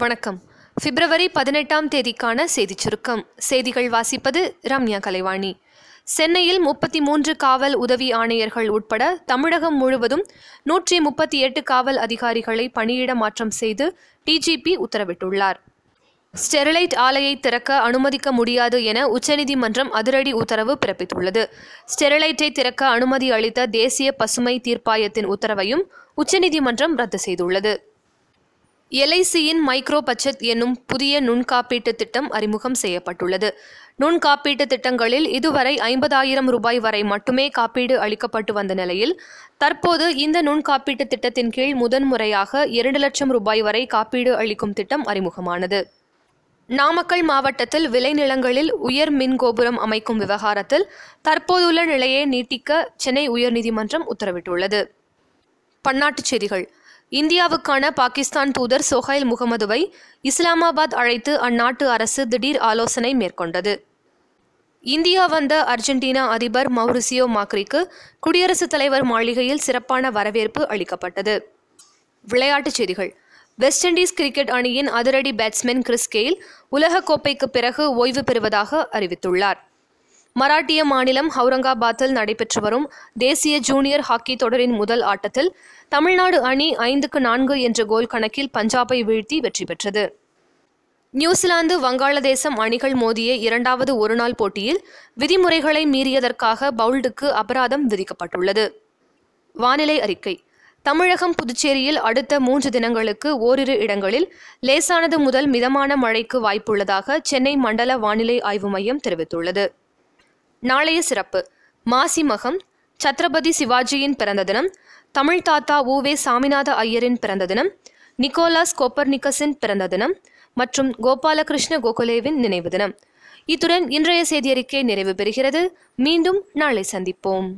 வணக்கம். பிப்ரவரி பதினெட்டாம் தேதிக்கான செய்திச் சுருக்கம். செய்திகள் வாசிப்பது ரம்யா கலைவாணி. சென்னையில் முப்பத்தி மூன்று காவல் உதவி ஆணையர்கள் உட்பட தமிழகம் முழுவதும் நூற்றி முப்பத்தி எட்டு காவல் அதிகாரிகளை பணியிட மாற்றம் செய்து டிஜிபி உத்தரவிட்டுள்ளார். ஸ்டெர்லைட் ஆலையை திறக்க அனுமதிக்க முடியாது என உச்சநீதிமன்றம் அதிரடி உத்தரவு பிறப்பித்துள்ளது. ஸ்டெர்லைட்டை திறக்க அனுமதி அளித்த தேசிய பசுமை தீர்ப்பாயத்தின் உத்தரவையும் உச்சநீதிமன்றம் ரத்து செய்துள்ளது. எல்ஐசியின் மைக்ரோ பட்ஜெட் என்னும் புதிய நுண்காப்பீட்டு திட்டம் அறிமுகம் செய்யப்பட்டுள்ளது. நுண்காப்பீட்டு திட்டங்களில் இதுவரை ஐம்பதாயிரம் ரூபாய் வரை மட்டுமே காப்பீடு அளிக்கப்பட்டு வந்த நிலையில் தற்போது இந்த நுண்காப்பீட்டு திட்டத்தின் கீழ் முதன்முறையாக இரண்டு லட்சம் ரூபாய் வரை காப்பீடு அளிக்கும் திட்டம் அறிமுகமானது. நாமக்கல் மாவட்டத்தில் விளைநிலங்களில் உயர் மின் கோபுரம் அமைக்கும் விவகாரத்தில் தற்போதுள்ள நிலையை நீட்டிக்க சென்னை உயர்நீதிமன்றம் உத்தரவிட்டுள்ளது. பன்னாட்டுச் செய்திகள். இந்தியாவுக்கான பாகிஸ்தான் தூதர் சொஹைல் முகமதுவை இஸ்லாமாபாத் அழைத்து அந்நாட்டு அரசு திடீர் ஆலோசனை மேற்கொண்டது. இந்தியா வந்த அர்ஜென்டினா அதிபர் மௌரிசியோ மாக்ரிக்கு குடியரசுத் தலைவர் மாளிகையில் சிறப்பான வரவேற்பு அளிக்கப்பட்டது. விளையாட்டுச் செய்திகள். வெஸ்ட் இண்டீஸ் கிரிக்கெட் அணியின் அதிரடி பேட்ஸ்மேன் கிறிஸ் கெயில் உலகக்கோப்பைக்கு பிறகு ஓய்வு பெறுவதாக அறிவித்துள்ளார். மராட்டிய மாநிலம் ஹவுரங்காபாத்தில் நடைபெற்று வரும் தேசிய ஜூனியர் ஹாக்கி தொடரின் முதல் ஆட்டத்தில் தமிழ்நாடு அணி ஐந்துக்கு நான்கு என்ற கோல் கணக்கில் பஞ்சாபை வீழ்த்தி வெற்றி பெற்றது. நியூசிலாந்து வங்காளதேசம் அணிகள் மோதிய இரண்டாவது ஒருநாள் போட்டியில் விதிமுறைகளை மீறியதற்காக பவுல்டுக்கு அபராதம் விதிக்கப்பட்டுள்ளது. வானிலை அறிக்கை. தமிழகம் புதுச்சேரியில் அடுத்த மூன்று தினங்களுக்கு ஓரிரு இடங்களில் லேசானது முதல் மிதமான மழைக்கு வாய்ப்புள்ளதாக சென்னை மண்டல வானிலை ஆய்வு மையம் தெரிவித்துள்ளது. நாளைய சிறப்பு. மாசி மகம் சத்ரபதி சிவாஜியின் பிறந்த தினம் தமிழ் தாத்தா ஊவே சாமிநாத ஐயரின் பிறந்த தினம் நிக்கோலாஸ் கோப்பர்னிக்கஸின் பிறந்த தினம் மற்றும் கோபாலகிருஷ்ண கோகலேவின் நினைவு தினம். இத்துடன் இன்றைய செய்தியறிக்கை நிறைவு பெறுகிறது. மீண்டும் நாளை சந்திப்போம்.